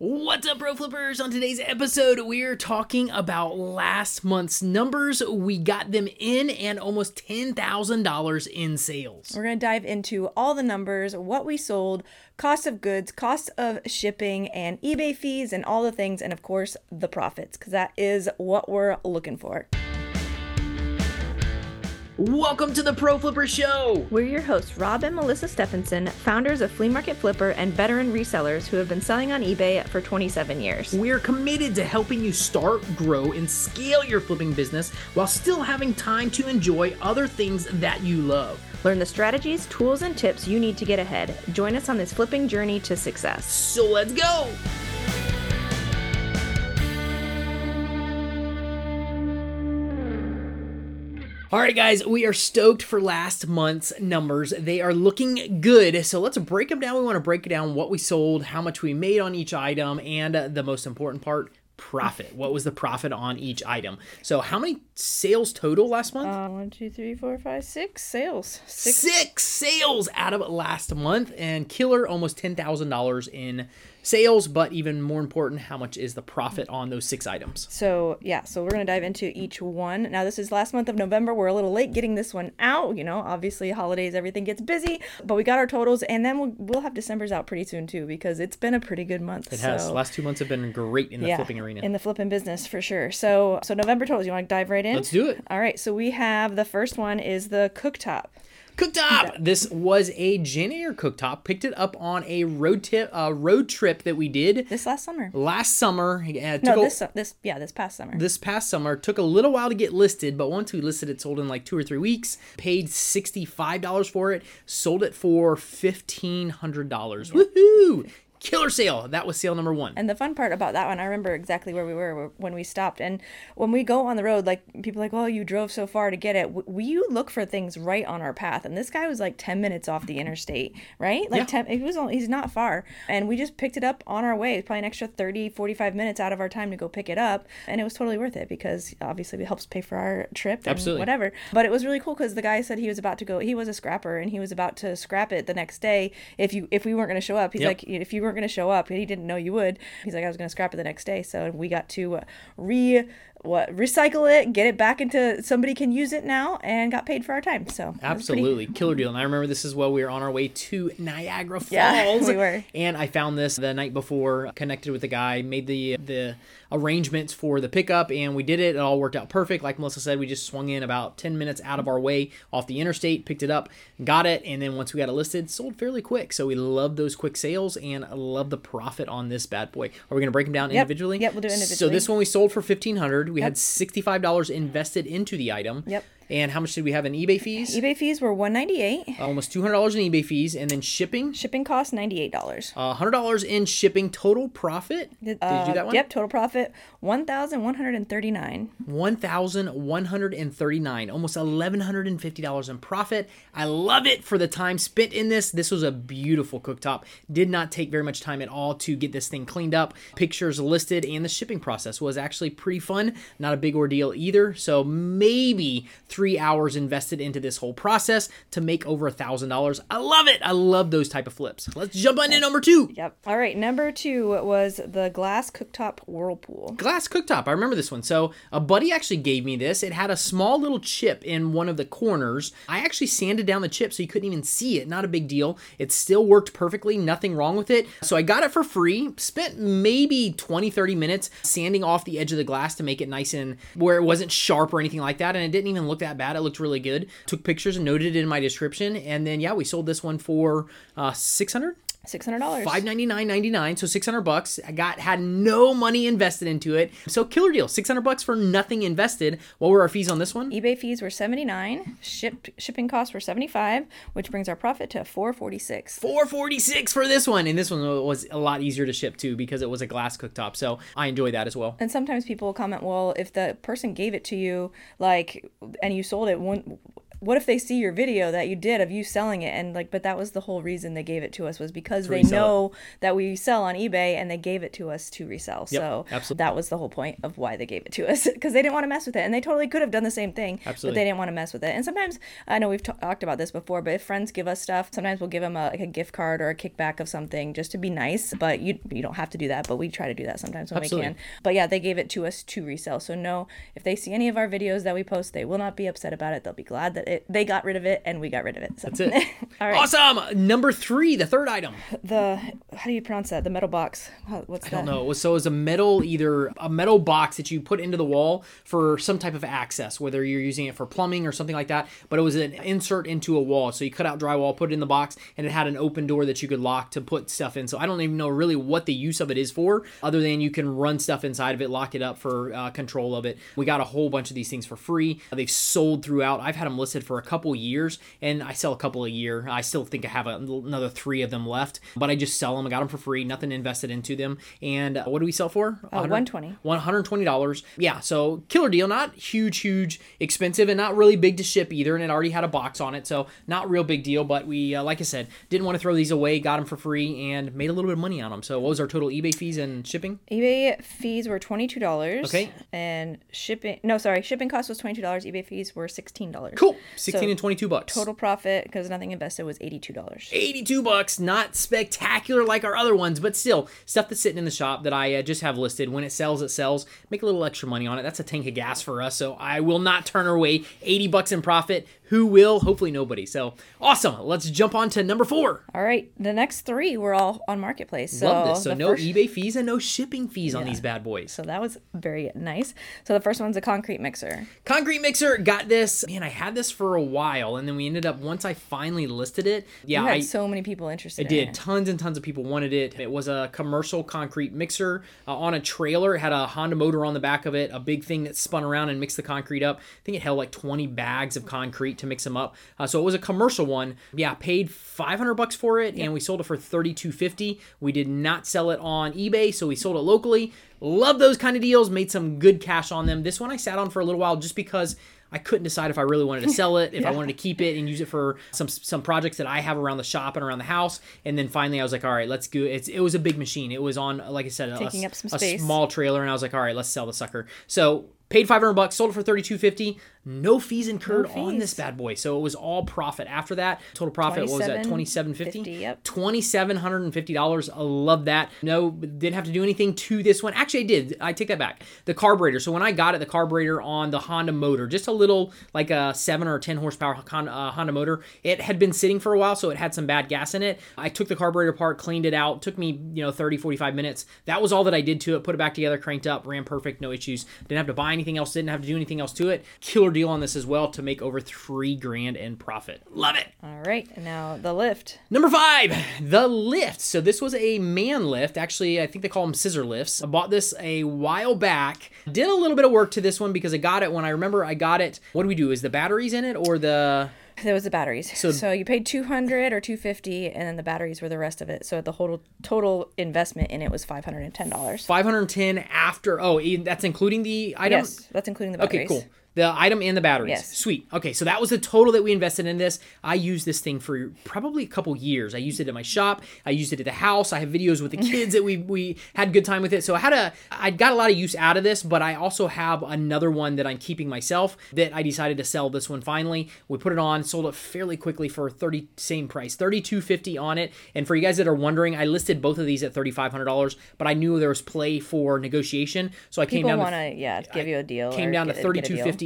What's up, Pro Flippers? On today's episode, we're talking about last month's numbers. We got them in and almost $10,000 in sales. We're going to dive into all the numbers, what we sold, cost of goods, cost of shipping, and eBay fees, and all the things, and of course, the profits, because that is what we're looking for. Welcome to the Pro Flipper Show. We're your hosts, Rob and Melissa Stephenson, founders of Flea Market Flipper and veteran resellers who have been selling on eBay for 27 years. We're committed to helping you start, grow, and scale your flipping business while still having time to enjoy other things that you love. Learn the strategies, tools, and tips you need to get ahead. Join us on this flipping journey to success. So let's go. All right, guys, we are stoked for last month's numbers. They are looking good. So let's break them down. We want to break down what we sold, how much we made on each item, and uh, the most important part, profit. What was the profit on each item? So, how many sales total last month? Uh, one, two, three, four, five, six sales. Six. six sales out of last month, and killer almost ten thousand dollars in sales, but even more important, how much is the profit on those six items? So, yeah, so we're going to dive into each one. Now, this is last month of November. We're a little late getting this one out. You know, obviously, holidays, everything gets busy, but we got our totals, and then we'll, we'll have December's out pretty soon, too, because it's been a pretty good month. It has. last two months have been great in the yeah, flipping arena. In the flipping business, for sure. So, so November totals, you want to dive right in? Let's do it. All right, so we have the first one is the cooktop. Cooktop. This was a Jane cooktop. Picked it up on a road tip, uh, road trip that we did this last summer. Last summer. Uh, no, this a, this yeah, this past summer. This past summer took a little while to get listed, but once we listed it, sold in like two or three weeks. Paid sixty five dollars for it. Sold it for fifteen hundred dollars. Woohoo! Killer sale. That was sale number one. And the fun part about that one, I remember exactly where we were when we stopped. And when we go on the road, like people like, oh, you drove so far to get it. We look for things right on our path. And this guy was like 10 minutes off the interstate, right? Like yeah. 10, he was only, he's not far. And we just picked it up on our way. It's probably an extra 30, 45 minutes out of our time to go pick it up. And it was totally worth it because obviously it helps pay for our trip and Absolutely. whatever. But it was really cool because the guy said he was about to go, he was a scrapper and he was about to scrap it the next day if you if we weren't going to show up. He's yep. like, if you weren't going to show up. and He didn't know you would. He's like, I was going to scrap it the next day. So we got to uh, re what recycle it, get it back into somebody can use it now, and got paid for our time. So absolutely pretty... killer deal. And I remember this is while we were on our way to Niagara Falls. Yeah, we were. And I found this the night before. Connected with the guy, made the the arrangements for the pickup, and we did it. It all worked out perfect. Like Melissa said, we just swung in about ten minutes out of our way off the interstate, picked it up, got it, and then once we got it listed, sold fairly quick. So we love those quick sales and love the profit on this bad boy. Are we gonna break them down yep. individually? Yep, we'll do individually. So this one we sold for fifteen hundred. We yep. had $65 invested into the item. Yep. And how much did we have in eBay fees? eBay fees were one ninety eight. Almost two hundred dollars in eBay fees, and then shipping. Shipping cost ninety eight dollars. Uh, hundred dollars in shipping. Total profit. Did, uh, did, you do that one? Yep. Total profit one thousand one hundred and thirty nine. One thousand one hundred and thirty nine. Almost eleven hundred and fifty dollars in profit. I love it for the time spent in this. This was a beautiful cooktop. Did not take very much time at all to get this thing cleaned up. Pictures listed, and the shipping process was actually pretty fun. Not a big ordeal either. So maybe three hours invested invested into this whole process to make over a thousand dollars. I love it. I love those type of flips. Let's jump on to number two. Yep. All right. Number two was the glass cooktop whirlpool. Glass cooktop. I remember this one. So a buddy actually gave me this. It had a small little chip in one of the corners. I actually sanded down the chip so you couldn't even see it. Not a big deal. It still worked perfectly. Nothing wrong with it. So I got it for free. Spent maybe 20, 30 minutes sanding off the edge of the glass to make it nice and where it wasn't sharp or anything like that. And it didn't even look that bad. It looked really good good. Took pictures and noted it in my description. And then, yeah, we sold this one for uh, 600 Six hundred dollars. Five ninety nine ninety nine. So six hundred bucks. I got had no money invested into it. So killer deal. Six hundred bucks for nothing invested. What were our fees on this one? eBay fees were seventy nine. Shipped shipping costs were seventy five, which brings our profit to four forty six. Four forty six for this one, and this one was a lot easier to ship too because it was a glass cooktop. So I enjoy that as well. And sometimes people will comment, well, if the person gave it to you, like, and you sold it, what if they see your video that you did of you selling it? And like but that was the whole reason they gave it to us was because they resell know that we sell on ebay and they gave it to us to resell. So absolutely. that was the whole point of why they gave it to us because they didn't want to mess with it. And they totally could have done the same thing but they didn't want to mess with it. And sometimes i know we've ta- talked about this before but if friends give us stuff sometimes we'll give them a, like a gift card or a kickback of something just to be nice but you you don't have to do that but we try to do that sometimes when Absolutely. we can. But yeah they gave it to us to resell. So no if they see any of our videos that we post they will not be upset about it. They'll be glad that it they got rid of it and we got rid of it so That's it. All right. Awesome. Number three, the third item. the how do you pronounce that the metal box what's that? I don't know. So it was a metal, either a metal box that you put into the wall for some type of access, whether you're using it for plumbing or something like that. But it was an insert into a wall. So you cut out drywall, put it in the box, and it had an open door that you could lock to put stuff in. So I don't even know really what the use of it is for, other than you can run stuff inside of it, lock it up for uh, control of it. We got a whole bunch of these things for free. They've sold throughout. I've had them listed for a couple years, and I sell a couple a year. I still think I have a, another three of them left, but I just sell them. I got them for free, nothing invested into them. And uh, what do we sell for? Uh, 120 $120. Yeah, so killer deal. Not huge, huge expensive and not really big to ship either. And it already had a box on it. So not real big deal. But we, uh, like I said, didn't want to throw these away, got them for free, and made a little bit of money on them. So what was our total eBay fees and shipping? eBay fees were twenty two dollars. Okay. And shipping no sorry shipping cost was twenty two dollars. eBay fees were sixteen dollars. Cool. 16 So, and 22 bucks. Total profit because nothing invested was eighty two dollars. 82 bucks not spectacular like our other ones but still stuff that's sitting in the shop that i uh, just have listed when it sells it sells. Make a little extra money on it. That's a tank of gas for us so i will not turn away 80 bucks in profit who will hopefully nobody so awesome let's jump on to number four All right, the next three were all on marketplace. So love this so no first- ebay fees and no shipping fees on these bad boys So that was very nice. So the first one's a concrete mixer. Concrete mixer got this. Man, I had this for a while, and then we ended up once I finally listed it. Yeah, You had I so many people interested. I did. In it. Tons and tons of people wanted it. It was a commercial concrete mixer uh, on a trailer. It had a Honda motor on the back of it, a big thing that spun around and mixed the concrete up. I think it held like 20 bags of concrete to mix them up. Uh, so it was a commercial one. Yeah, paid 500 bucks for it, and we sold it for 32.50. We did not sell it on eBay, so we sold it locally. Love those kind of deals. Made some good cash on them. This one I sat on for a little while just because. I couldn't decide if I really wanted to sell it, if I wanted to keep it and use it for some some projects that I have around the shop and around the house. And then finally, I was like, all right, let's go. It's it was a big machine. It was on, like I said, a, Taking up some a small trailer, and I was like, all right, let's sell the sucker. So paid 500 bucks, sold it for 32.50. No fees incurred on this bad boy. So it was all profit after that. Total profit was at 27.50. $27.50, yep. $2,750. I love that. No, didn't have to do anything to this one. Actually, I did. I take that back. The carburetor. So when I got it, the carburetor on the Honda motor, just a little like a 7 or 10 horsepower uh, Honda motor, it had been sitting for a while, so it had some bad gas in it. I took the carburetor apart, cleaned it out. Took me, you know, 30, 45 minutes. That was all that I did to it. Put it back together, cranked up, ran perfect, no issues. Didn't have to buy anything else, didn't have to do anything else to it. Killer deal on this as well to make over three grand in profit. Love it. All right, now the lift. Number five, the lift. So this was a man lift. Actually, I think they call them scissor lifts. I bought this a while back. Did a little bit of work to this one because I got it when I remember I got it. What do we do? Is the batteries in it or the There was the batteries. So- So, you paid two hundred or two fifty, and then the batteries were the rest of it. So the total total investment in it was five hundred and ten dollars. 510 after? Oh, that's including the item. Yes, that's including the batteries. Okay, cool. The item and the batteries. Yes. Sweet. Okay, so that was the total that we invested in this. I used this thing for probably a couple years. I used it at my shop. I used it at the house. I have videos with the kids that we we had good time with it. So I had a I got a lot of use out of this, but I also have another one that I'm keeping myself that I decided to sell this one finally. We put it on, sold it fairly quickly for 30 same price, 32.50 on it. And for you guys that are wondering, I listed both of these at $3500, but I knew there was play for negotiation, so I came down to want to yeah give you a deal. came down to get-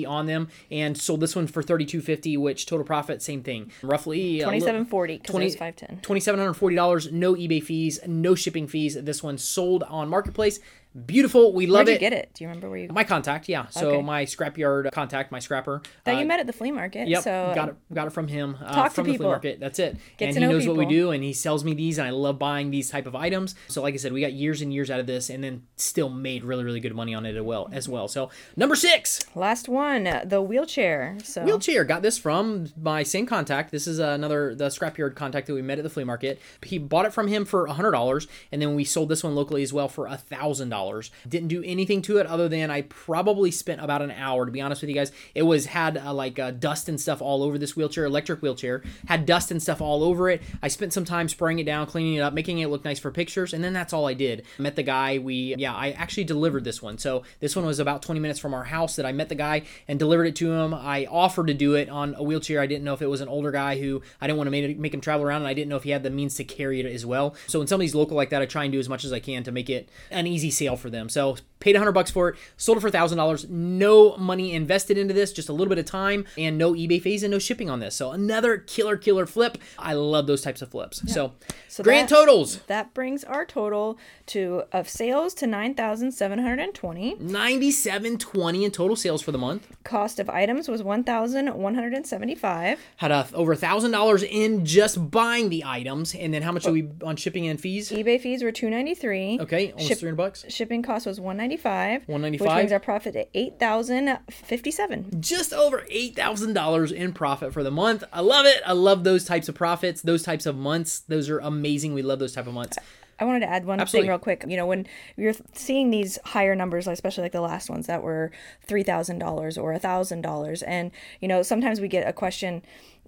get a thirty two deal. fifty on them and sold this one for thirty two fifty, which total profit same thing, roughly uh, Twenty seven forty because it was five ten. Twenty seven hundred forty dollars, no eBay fees, no shipping fees. This one sold on marketplace. Beautiful, we love Where'd you it. get it? Do you remember where you My contact, yeah. So Okay. my scrapyard contact, my scrapper. that uh, you met at the flea market? Yep, So got it. Got it from him. Uh, Talk to from the flea people. market. That's it. Get and to he know knows what we do, and he sells me these, and I love buying these type of items. So, like I said, we got years and years out of this, and then still made really, really good money on it as well. As well. So, number six, Last one, the wheelchair. So wheelchair. Got this from my same contact. This is another the scrapyard contact that we met at the flea market. He bought it from him for a hundred dollars, and then we sold this one locally as well for a thousand dollars. $1,000. Didn't do anything to it other than I probably spent about an hour, to be honest with you guys. It was had uh, like uh, dust and stuff all over this wheelchair, electric wheelchair, had dust and stuff all over it. I spent some time spraying it down, cleaning it up, making it look nice for pictures, and then that's all I did. Met the guy. We, yeah, I actually delivered this one. So this one was about 20 minutes from our house that I met the guy and delivered it to him. I offered to do it on a wheelchair. I didn't know if it was an older guy who I didn't want to make, make him travel around, and I didn't know if he had the means to carry it as well. So when somebody's local like that, I try and do as much as I can to make it an easy sale for them. So paid 100 bucks for it, sold it for $1,000. No money invested into this, just a little bit of time and no eBay fees and no shipping on this. So another killer, killer flip. I love those types of flips. So, So grand that- totals. That brings our total to of sales to nine thousand seven hundred and twenty. 97.20 in total sales for the month. Cost of items was one thousand one hundred and seventy-five. Had a, over a thousand dollars in just buying the items, and then how much are oh. we on shipping and fees? eBay fees were two ninety-three. Okay, almost Ship- three hundred bucks. Shipping cost was one ninety-five. 195. Which brings our profit to eight thousand fifty-seven. Just over eight thousand dollars in profit for the month. I love it. I love those types of profits, those types of months. Those are amazing. We love those type of months. I wanted to add one Absolutely. thing real quick. You know, when you're seeing these higher numbers, especially like the last ones that were three thousand dollars or a thousand dollars, and you know, sometimes we get a question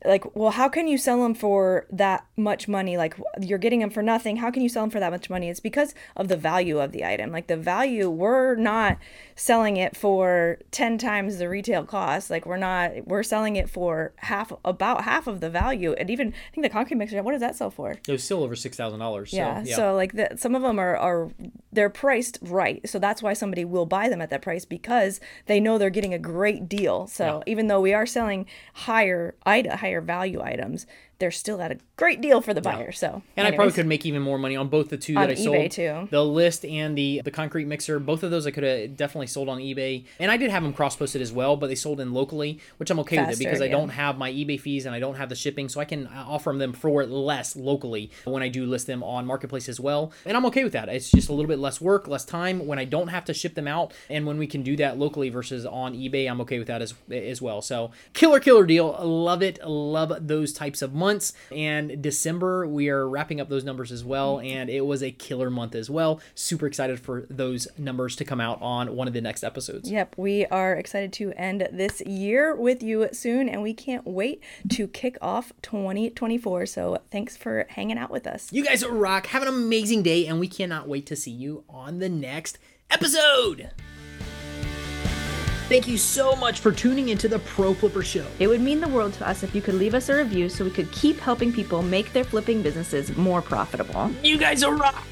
like, "Well, how can you sell them for that much money? Like, you're getting them for nothing. How can you sell them for that much money?" It's because of the value of the item. Like the value, we're not selling it for ten times the retail cost. Like we're not, we're selling it for half, about half of the value. And even I think the concrete mixer, what does that sell for? It was still over six thousand dollars. So, Yeah, yeah. so like the, some of them are, are they're priced right, so that's why somebody will buy them at that price because they know they're getting a great deal. So even though we are selling higher ite- higher value items, they're still at a great deal for the buyer. So And I probably could make even more money on both the two On that I eBay, sold. too. The list and the the concrete mixer, both of those I could have definitely sold on eBay. And I did have them cross posted as well, but they sold in locally, which I'm okay with it Faster, because I yeah. don't have my eBay fees and I don't have the shipping, so I can uh, offer them for less locally when I do list them on marketplace as well. And I'm okay with that. It's just a little bit less work, less time when I don't have to ship them out, and when we can do that locally versus on eBay, I'm okay with that as as well. So killer killer deal. Love it. Love those types of months. And December we are wrapping up those numbers as well, and it was a killer month as well. Super excited for those numbers to come out on one of the next episodes. Yep, we are excited to end this year with you soon, and we can't wait to kick off 2024. So thanks for hanging out with us. You guys rock. Have an amazing day, and we cannot wait to see you on the next episode. Thank you so much for tuning into the Pro Flipper Show. It would mean the world to us if you could leave us a review so we could keep helping people make their flipping businesses more profitable. You guys are rock.